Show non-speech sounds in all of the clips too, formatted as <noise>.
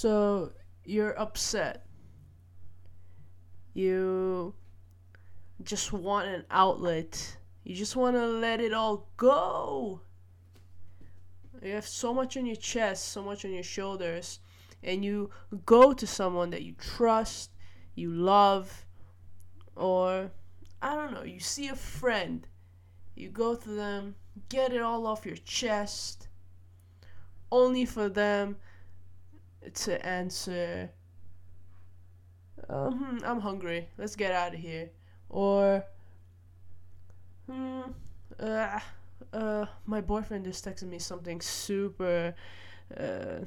So you're upset. You just want an outlet. You just want to let it all go. You have so much on your chest, so much on your shoulders, and you go to someone that you trust, you love, or I don't know, you see a friend, you go to them, get it all off your chest, only for them to answer, um, I'm hungry, let's get out of here. Or, hmm, uh, uh, my boyfriend just texted me something super, uh,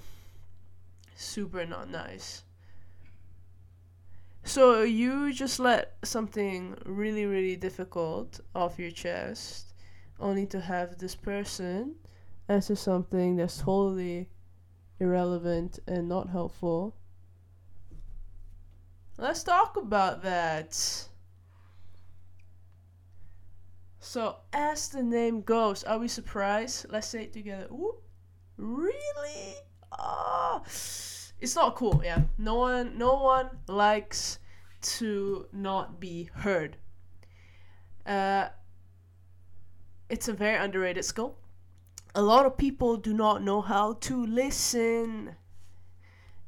super not nice. So you just let something really, really difficult off your chest, only to have this person answer something that's totally irrelevant and not helpful. Let's talk about that. So, as the name goes, are we surprised? Let's say it together. Ooh, really? Ah, it's not cool. Yeah, no one, no one likes to not be heard. Uh, it's a very underrated skill. A lot of people do not know how to listen.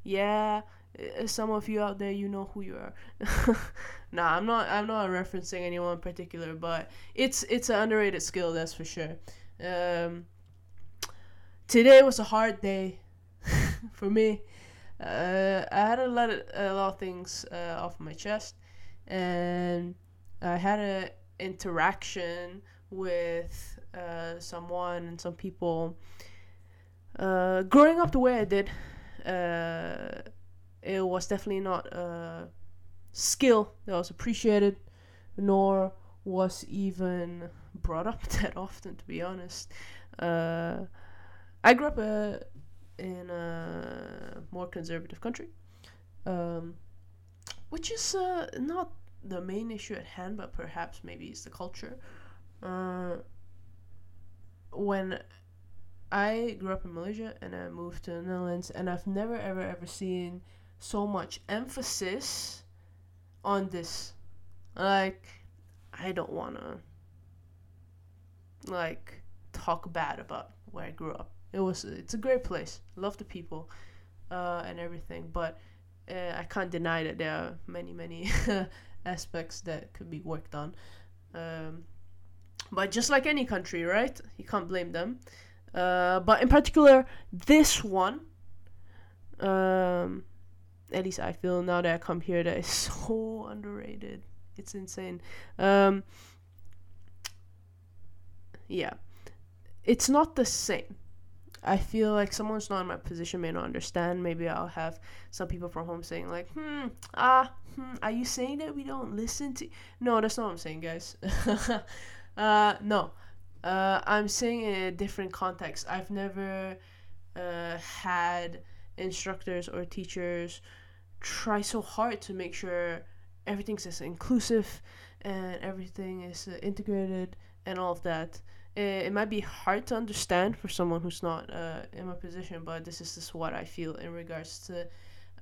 Yeah, uh, some of you out there, you know who you are. <laughs> nah, I'm not. I'm not referencing anyone in particular, but it's it's an underrated skill, that's for sure. Um, today was a hard day <laughs> for me. Uh, I had to let it, a lot of things uh, off my chest, and I had an interaction with uh, someone and some people. Uh, growing up the way I did, uh, it was definitely not a skill that was appreciated, nor was even brought up <laughs> that often, to be honest. Uh, I grew up uh, in a more conservative country, um, which is uh, not the main issue at hand, but perhaps maybe it's the culture. When I grew up in Malaysia and I moved to the Netherlands, and I've never ever ever seen so much emphasis on this. Like, I don't wanna like talk bad about where I grew up. It was it's a great place. Love the people, uh, and everything. But uh, I can't deny that there are many many <laughs> aspects that could be worked on. Um, but just like any country, right? You can't blame them. Uh, but in particular, this one, um, at least I feel now that I come here that is <laughs> so underrated. It's insane. Um, yeah, it's not the same. I feel like someone who's not in my position may not understand. Maybe I'll have some people from home saying like, "Hmm, ah, hmm, are you saying that we don't listen to?" No, that's not what I'm saying, guys. <laughs> uh, no, uh, I'm saying in a different context. I've never uh, had instructors or teachers try so hard to make sure everything's as inclusive and everything is uh, integrated and all of that. It, it, might be hard to understand for someone who's not uh, in my position, but this is just what I feel in regards to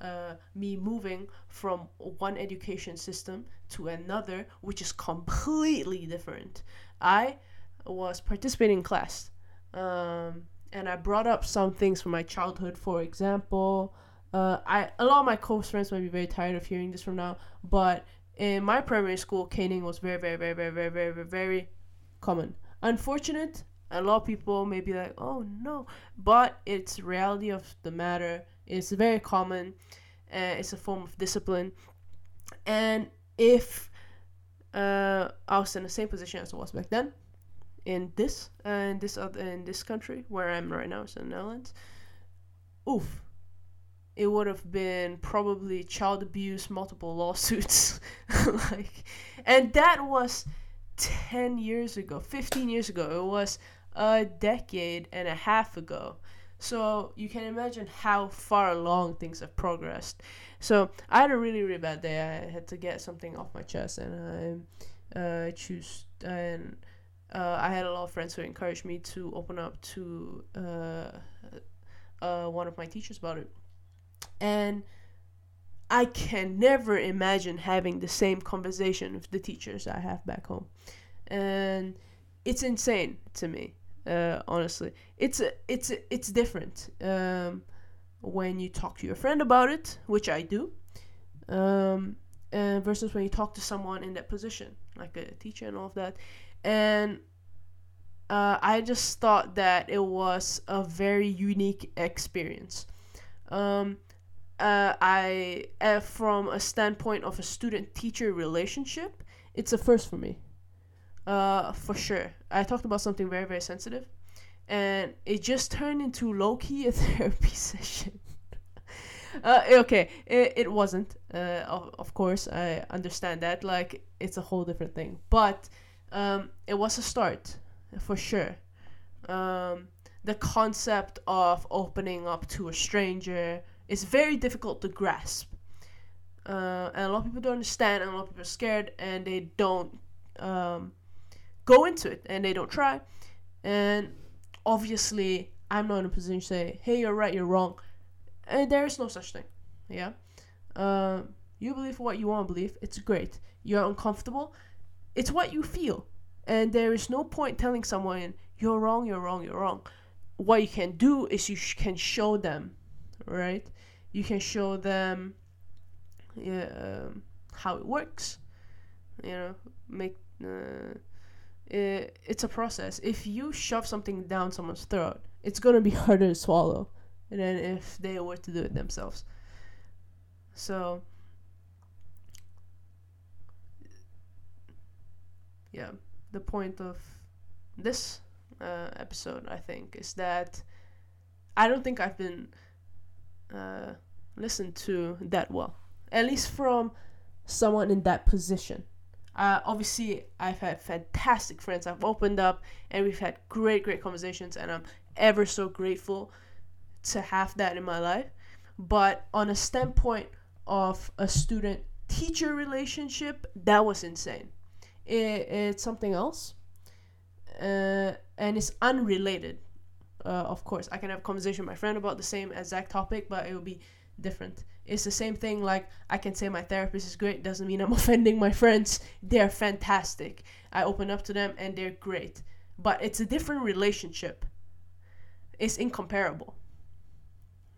uh, me moving from one education system to another, which is completely different. I was participating in class. Um, and I brought up some things from my childhood. For example, uh, I a lot of my close friends might be very tired of hearing this from now, but in my primary school, caning was very, very, very, very, very, very, very, very common. Unfortunate. A lot of people may be like, "Oh no," but it's reality of the matter. It's very common. Uh, it's a form of discipline, and if uh, I was in the same position as I was back then, in this uh, in this other in this country where I'm right now, is in the Netherlands. Oof, it would have been probably child abuse, multiple lawsuits, <laughs> like, and that was ten years ago, fifteen years ago. It was a decade and a half ago. So you can imagine how far along things have progressed. So I had a really really bad day. I had to get something off my chest, and I uh, choose and uh, I had a lot of friends who encouraged me to open up to uh, uh, one of my teachers about it. and I can never imagine having the same conversation with the teachers I have back home, and it's insane to me. Uh, honestly, it's it's it's different um, when you talk to your friend about it, which I do, um, and versus when you talk to someone in that position, like a teacher and all of that, and uh, I just thought that it was a very unique experience. Um, uh, I, uh, from a standpoint of a student-teacher relationship, it's a first for me. Uh, for sure. I talked about something very, very sensitive, and it just turned into low-key a <laughs> therapy session. <laughs> uh, okay, it, it wasn't. Uh, of, of course, I understand that. Like, it's a whole different thing. But um, it was a start for sure. Um, the concept of opening up to a stranger is very difficult to grasp. Uh, and a lot of people don't understand, and a lot of people are scared, and they don't um, go into it, and they don't try. And obviously, I'm not in a position to say, "Hey, you're right, you're wrong," and there is no such thing. Yeah, uh, you believe what you want to believe. It's great. You're uncomfortable. It's what you feel. And there is no point telling someone, you're wrong, you're wrong, you're wrong. What you can do is you sh- can show them, right? You can show them yeah, um, how it works. You know, make uh, it, it's a process. If you shove something down someone's throat, it's gonna be <laughs> harder to swallow than if they were to do it themselves. So, yeah the point of this uh, episode, I think, is that I don't think I've been uh, listened to that well, at least from someone in that position. Uh, obviously, I've had fantastic friends. I've opened up and we've had great, great conversations, and I'm ever so grateful to have that in my life. But on a standpoint of a student teacher relationship, that was insane it, it's something else uh, and it's unrelated uh, of course i can have a conversation with my friend about the same exact topic but it will be different. It's the same thing like i can say my therapist is great doesn't mean i'm <laughs> offending my friends. They're fantastic. I open up to them and they're great. But it's a different relationship. It's incomparable.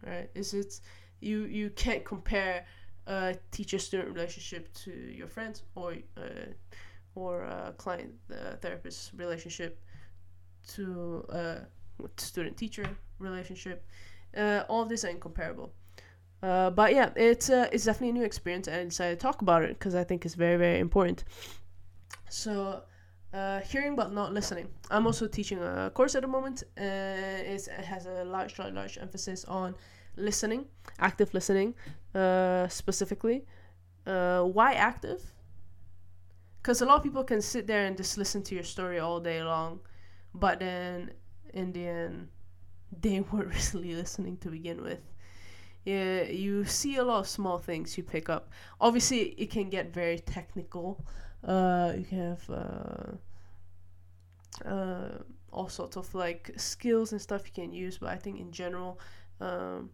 Right? Is it's you you can't compare a teacher student relationship to your friends or uh, or a client uh, therapist relationship to a student teacher relationship. Uh, all this are incomparable. Uh, but yeah, it's uh, it's definitely a new experience, and I decided to talk about it because I think it's very very important. So, uh, hearing but not listening. I'm also teaching a course at the moment. Uh, it has a large large large emphasis on listening, active listening, uh, specifically. Uh, why active? because a lot of people can sit there and just listen to your story all day long but then in the end <laughs> they weren't <laughs> really listening to begin with yeah you see a lot of small things you pick up obviously it can get very technical uh, you can have uh, uh, all sorts of like skills and stuff you can use but i think in general um,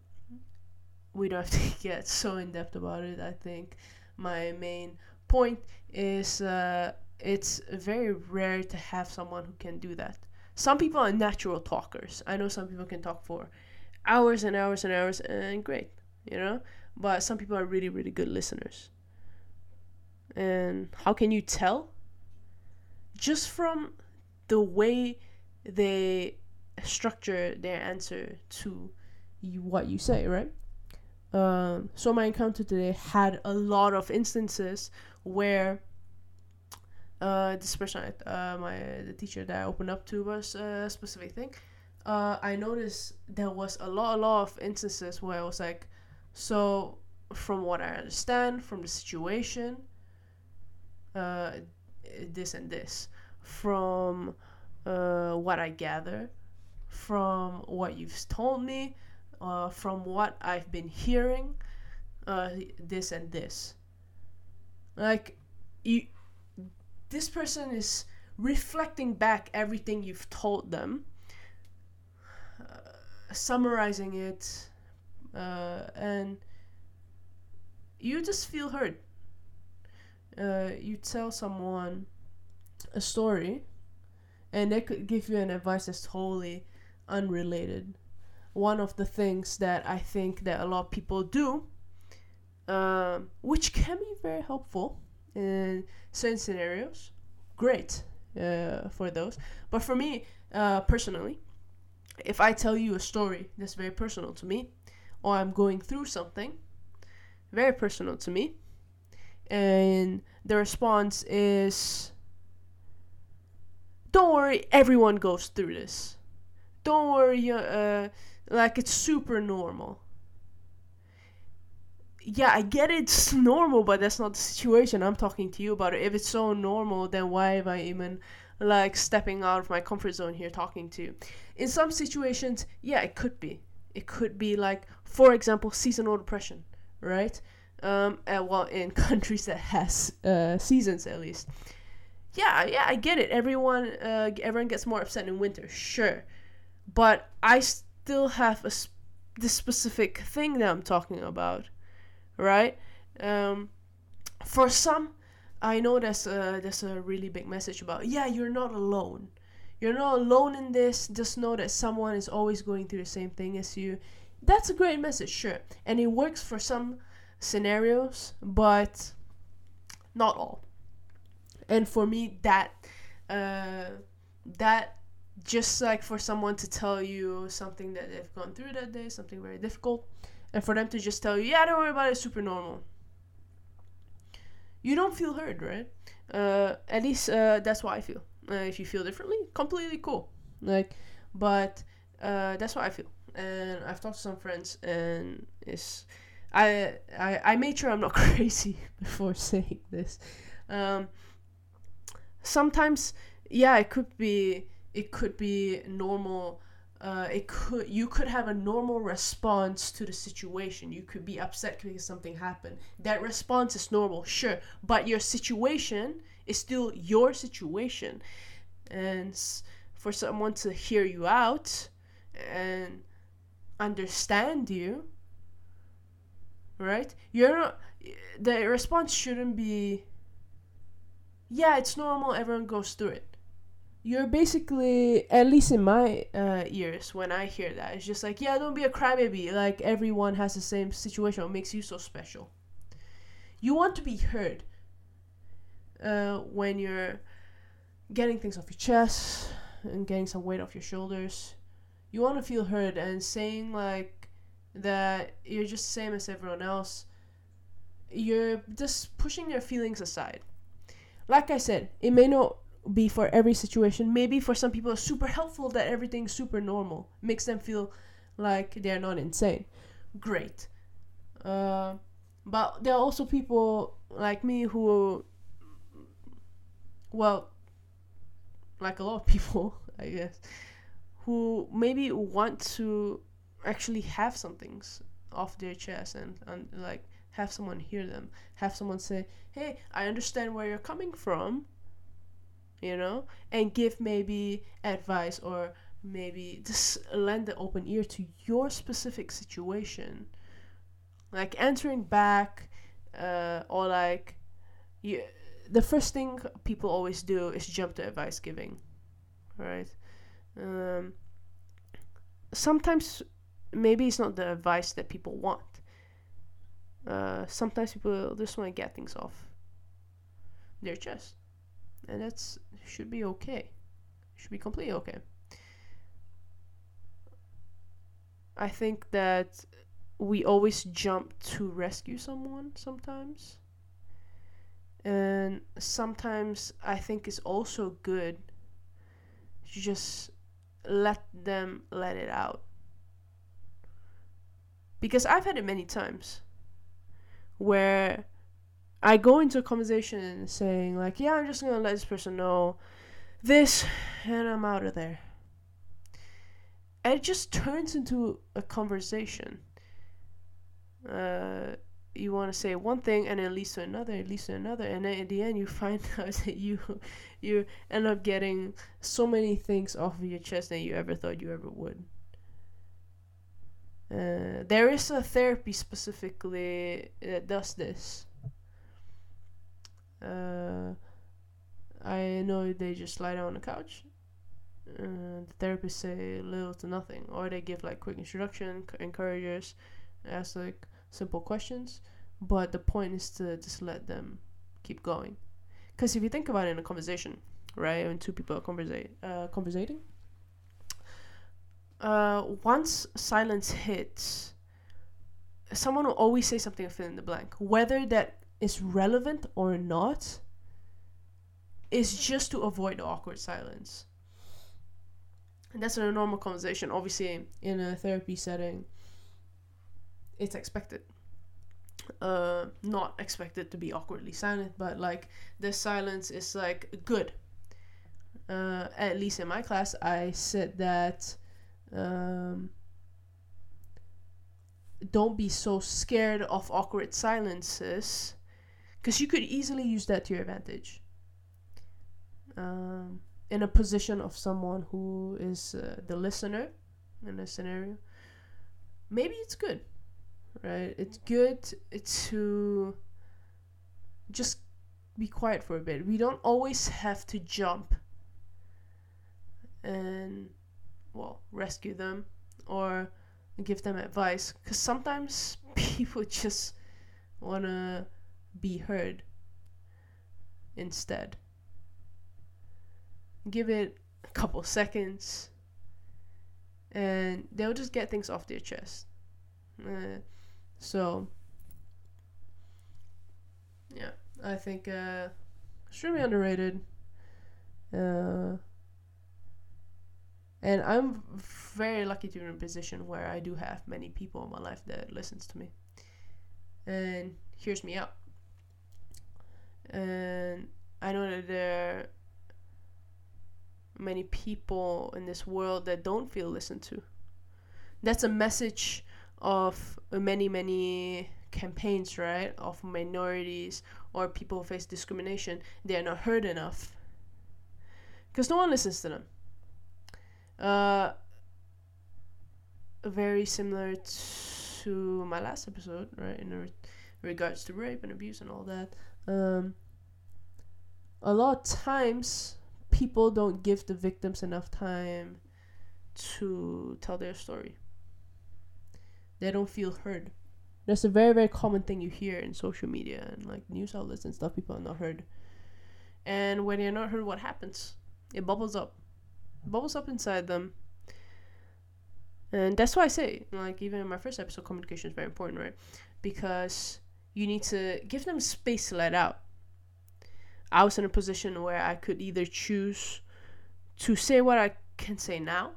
we don't <laughs> have to get so in depth about it i think my main point is uh, it's very rare to have someone who can do that. Some people are natural talkers. I know some people can talk for hours and hours and hours, and great, you know. But some people are really, really good listeners. And how can you tell? Just from the way they structure their answer to you, what you say, right? Um, so my encounter today had a lot of instances where uh, this person, uh, my the teacher that I opened up to was a specific thing. Uh, I noticed there was a lot, a lot of instances where I was like, so from what I understand from the situation, uh, this and this, from uh, what I gather, from what you've told me, uh, from what I've been hearing, uh, this and this. Like you this person is reflecting back everything you've told them, summarizing it, uh, and you just feel hurt. Uh, you tell someone a story, and they could give you an advice that's totally unrelated. One of the things that I think that a lot of people do, um, which can be very helpful in certain scenarios, great uh, for those. But for me uh, personally, if I tell you a story that's very personal to me, or I'm going through something very personal to me, and the response is, "Don't worry, everyone goes through this. Don't worry, uh, like it's super normal." yeah, I get it's <laughs> normal, but that's not the situation. I'm talking to you about it. If it's so normal, then why am I even like stepping out of my comfort zone here talking to you? In some situations, yeah, it could be. It could be like, for example, seasonal depression, right? Um, uh, well, in <laughs> countries that has uh, seasons at least. Yeah, yeah, I get it. Everyone, uh, everyone gets more upset in winter, sure, but I still have a sp- this specific thing that I'm talking about right? Um, for some, I know there's a there's a really big message about yeah, you're not alone. You're not alone in this. Just know that someone is always going through the same thing as you. That's a great message, sure, and it works for some scenarios, but not all. And for me, that uh, that just like for someone to tell you something that they've gone through that day, something very difficult, and for them to just tell you, yeah, don't worry about it, it's super normal. You don't feel heard, right? Uh, at least uh, that's what I feel. Uh, if you feel differently, completely cool. Like, but uh, that's what I feel. And I've talked to some friends, and it's I I I made sure I'm not <laughs> crazy before saying this. Um, sometimes, yeah, it could be it could be normal uh, it could you could have a normal response to the situation. You could be upset because something happened. That response is normal, sure, but your situation is still your situation, and for someone to hear you out and understand you, right? You're not. The response shouldn't be. Yeah, it's normal. Everyone goes through it you're basically at least in my uh, ears when i hear that it's just like yeah don't be a crybaby. Like everyone has the same situation what makes you so special. You want to be heard uh, when you're getting things off your chest and getting some weight off your shoulders. You want to feel heard and saying like that you're just the same as everyone else. You're just pushing your feelings aside. Like i said it may not be for every situation. Maybe for some people, it's super helpful that everything's super normal, makes them feel like they're not insane. Great. Uh, but there are also people like me who, well, like a lot of <laughs> people, I guess, who maybe want to actually have some things off their chest and, and like have someone hear them, have someone say, hey, I understand where you're coming from you know, and give maybe advice or maybe just lend an open ear to your specific situation. Like answering back, uh, or like, you, the first thing people always do is jump to advice giving, right? Um, sometimes maybe it's not the advice that people want. Uh, sometimes people just want to get things off their chest and that's should be okay. Should be completely okay. I think that we always jump to rescue someone sometimes. And sometimes I think it's also good to just let them let it out. Because I've had it many times where I go into a conversation saying like, yeah, I'm just gonna let this person know this, and I'm out of there. And it just turns into a conversation. Uh, you want to say one thing, and it leads to another, it leads to another, and then at the end you find <laughs> out that you you end up getting so many things off of your chest than you ever thought you ever would. Uh, there is a therapy specifically that does this. Uh, I know they just lie down on the couch. Uh, the therapists say little to nothing, or they give like quick introduction, encouragers, ask like simple questions. But the point is to just let them keep going. Because if you think about it in a conversation, right, when two people are conversa- uh, conversating, uh, once silence hits, someone will always say something and fill in the blank. Whether that is relevant or not, is just to avoid the awkward silence. And that's in a normal conversation. Obviously, in a therapy setting, it's expected. Uh, not expected to be awkwardly silent, but like the silence is like good. Uh, at least in my class, I said that um, don't be so scared of awkward silences because you could easily use that to your advantage. Um, in a position of someone who is uh, the listener in a scenario maybe it's good right? It's good to just be quiet for a bit. We don't always have to jump and well rescue them or give them advice because sometimes <laughs> people just want to be heard instead. Give it a couple seconds and they'll just get things off their chest. Uh, so yeah i think uh extremely underrated. Uh and I'm very lucky to be in a position where I do have many people in my life that listens to me. And hears me out. And I know that there are many people in this world that don't feel listened to. That's a message of many, many campaigns, right? Of minorities or people who face discrimination. They are not heard enough. Because no one listens to them. Uh, very similar to my last episode, right? In re- regards to rape and abuse and all that. Um, a lot of times, people don't give the victims enough time to tell their story. They don't feel heard. That's a very, very common thing you hear in social media and like news outlets and stuff. People are not heard. And when you're not heard, what happens? It bubbles up bubbles up inside them. And that's why I say, like, even in my first episode, communication is very important, right? Because you need to give them space to let out. I was in a position where I could either choose to say what I can say now,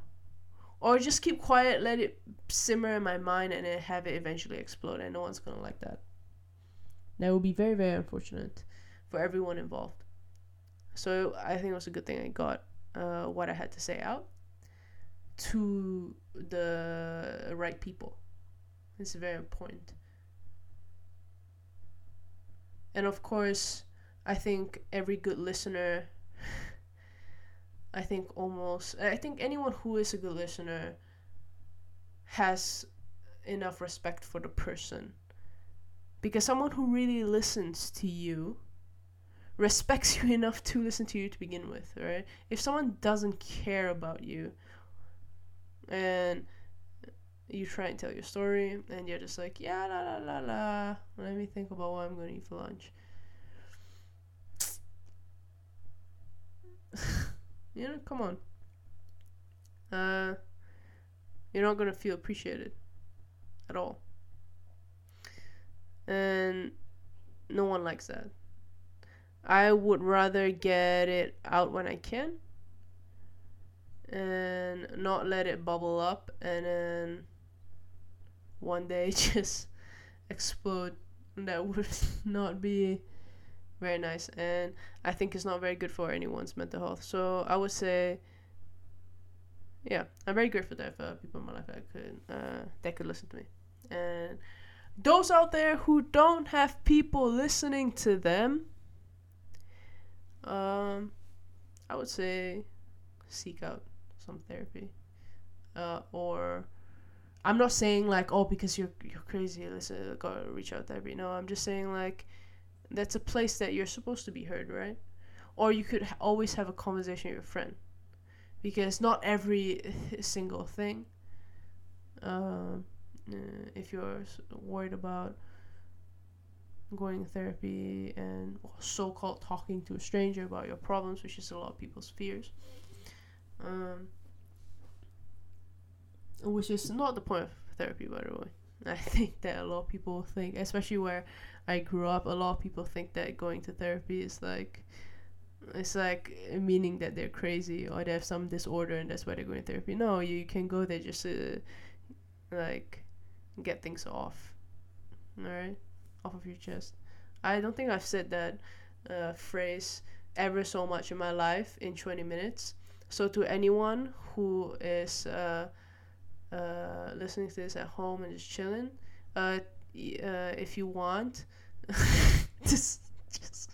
or just keep quiet, let it simmer in my mind, and then have it eventually explode. And no one's gonna like that. That would be very, very unfortunate for everyone involved. So I think it was a good thing I got uh, what I had to say out to the right people. It's very important. And of course, I think every good listener, I think almost, I think anyone who is a good listener has enough respect for the person. Because someone who really listens to you respects <laughs> you enough to listen to you to begin with, right? If someone doesn't care about you and you try and tell your story and you're just like, yeah, la la la la, let me think about what I'm going to eat for lunch. <laughs> you know, come on. Uh, you're not to feel appreciated at all. And no one likes that. I would rather get it out when I can and not let it bubble up and then one day <laughs> just explode. That would <laughs> not be very nice and I think it's not very good for anyone's mental health. So I would say yeah, I'm very grateful that uh, people in my life that could uh, that could listen to me. And those out there who don't have people listening to them, um, I would say seek out some therapy, uh, or I'm not saying like oh because you're you're crazy, listen, go reach out therapy. No, I'm just saying like that's a place that you're supposed to be heard, right? Or you could ha- always have a conversation with your friend, because not every <laughs> single thing. Uh, if you're worried about going to therapy and so-called talking to a stranger about your problems, which is a lot of people's fears. Um, which is not the point of therapy, by the way. <laughs> I think that a lot of people think, especially where I grew up, a lot of people think that going to therapy is like, it's like meaning that they're crazy or they have some disorder and that's why they're going to therapy. No, you can go there just to, like, get things off. Alright? Off of your chest. I don't think I've said that uh, phrase ever so much in my life in 20 minutes. So, to anyone who is. Uh, uh, listening to this at home and just chilling, uh, uh, if you want, <laughs> just just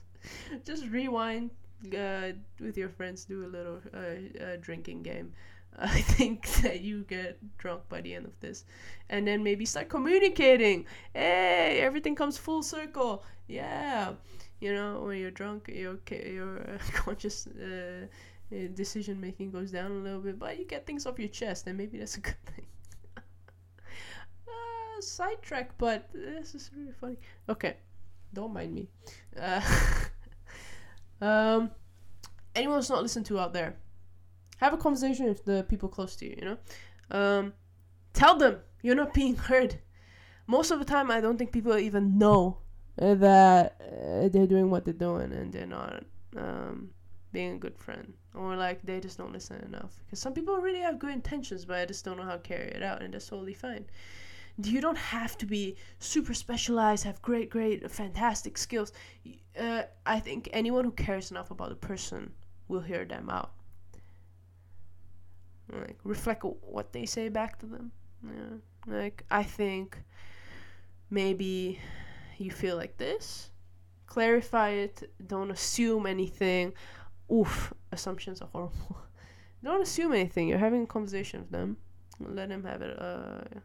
just rewind uh, with your friends, do a little uh, drinking game. <laughs> I think that you get drunk by the end of this, and then maybe start communicating. Hey, everything comes full circle. Yeah, you know when you're drunk, your your uh, <laughs> conscious uh, decision making goes down a little bit, but you get things off your chest, and maybe that's a good thing. Sidetrack, but this is really funny. Okay, don't mind me. Uh, <laughs> um, anyone who's not listened to out there, have a conversation with the people close to you. You know, um, tell them you're not being <laughs> heard. Most of the time, I don't think people even know that uh, they're doing what they're doing and they're not um, being a good friend or like they just don't listen enough because some people really have good intentions but i just don't know how to carry it out and that's totally fine you don't have to be super specialized have great great fantastic skills uh, i think anyone who cares enough about a person will hear them out like reflect what they say back to them yeah like i think maybe you feel like this clarify it don't assume anything oof, assumptions are horrible. <laughs> Don't assume anything. You're having a conversation with them. Let them have it. Uh,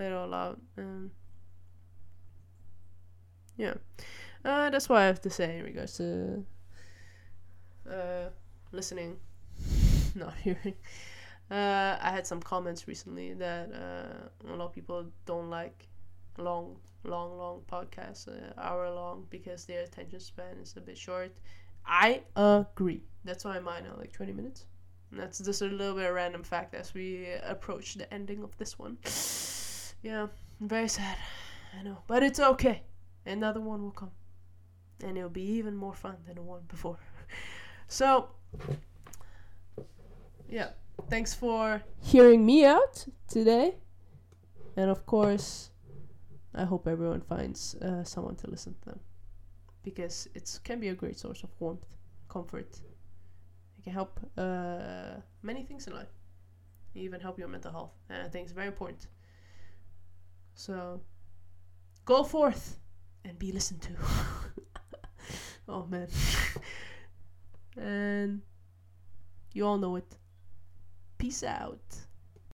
it all out. And yeah, uh, that's what I have to say in regards to uh, listening, <laughs> not hearing. Uh, I had some comments recently that uh, a lot of people don't like long, long, long podcasts, uh, hour long, because their attention span is a bit short I agree. That's why mine are like 20 minutes. And that's just a little bit of random fact as we approach the ending of this one. Yeah, very sad. I know. But it's okay. Another one will come. And it'll be even more fun than the one before. <laughs> so, yeah. Thanks for hearing me out today. And of course, I hope everyone finds uh, someone to listen to them because it can be a great source of warmth, comfort. It can help uh, many things in life. Even help your mental health, and I think it's very important. So, go forth and be listened to. <laughs> oh man. <laughs> and you all know it. Peace out.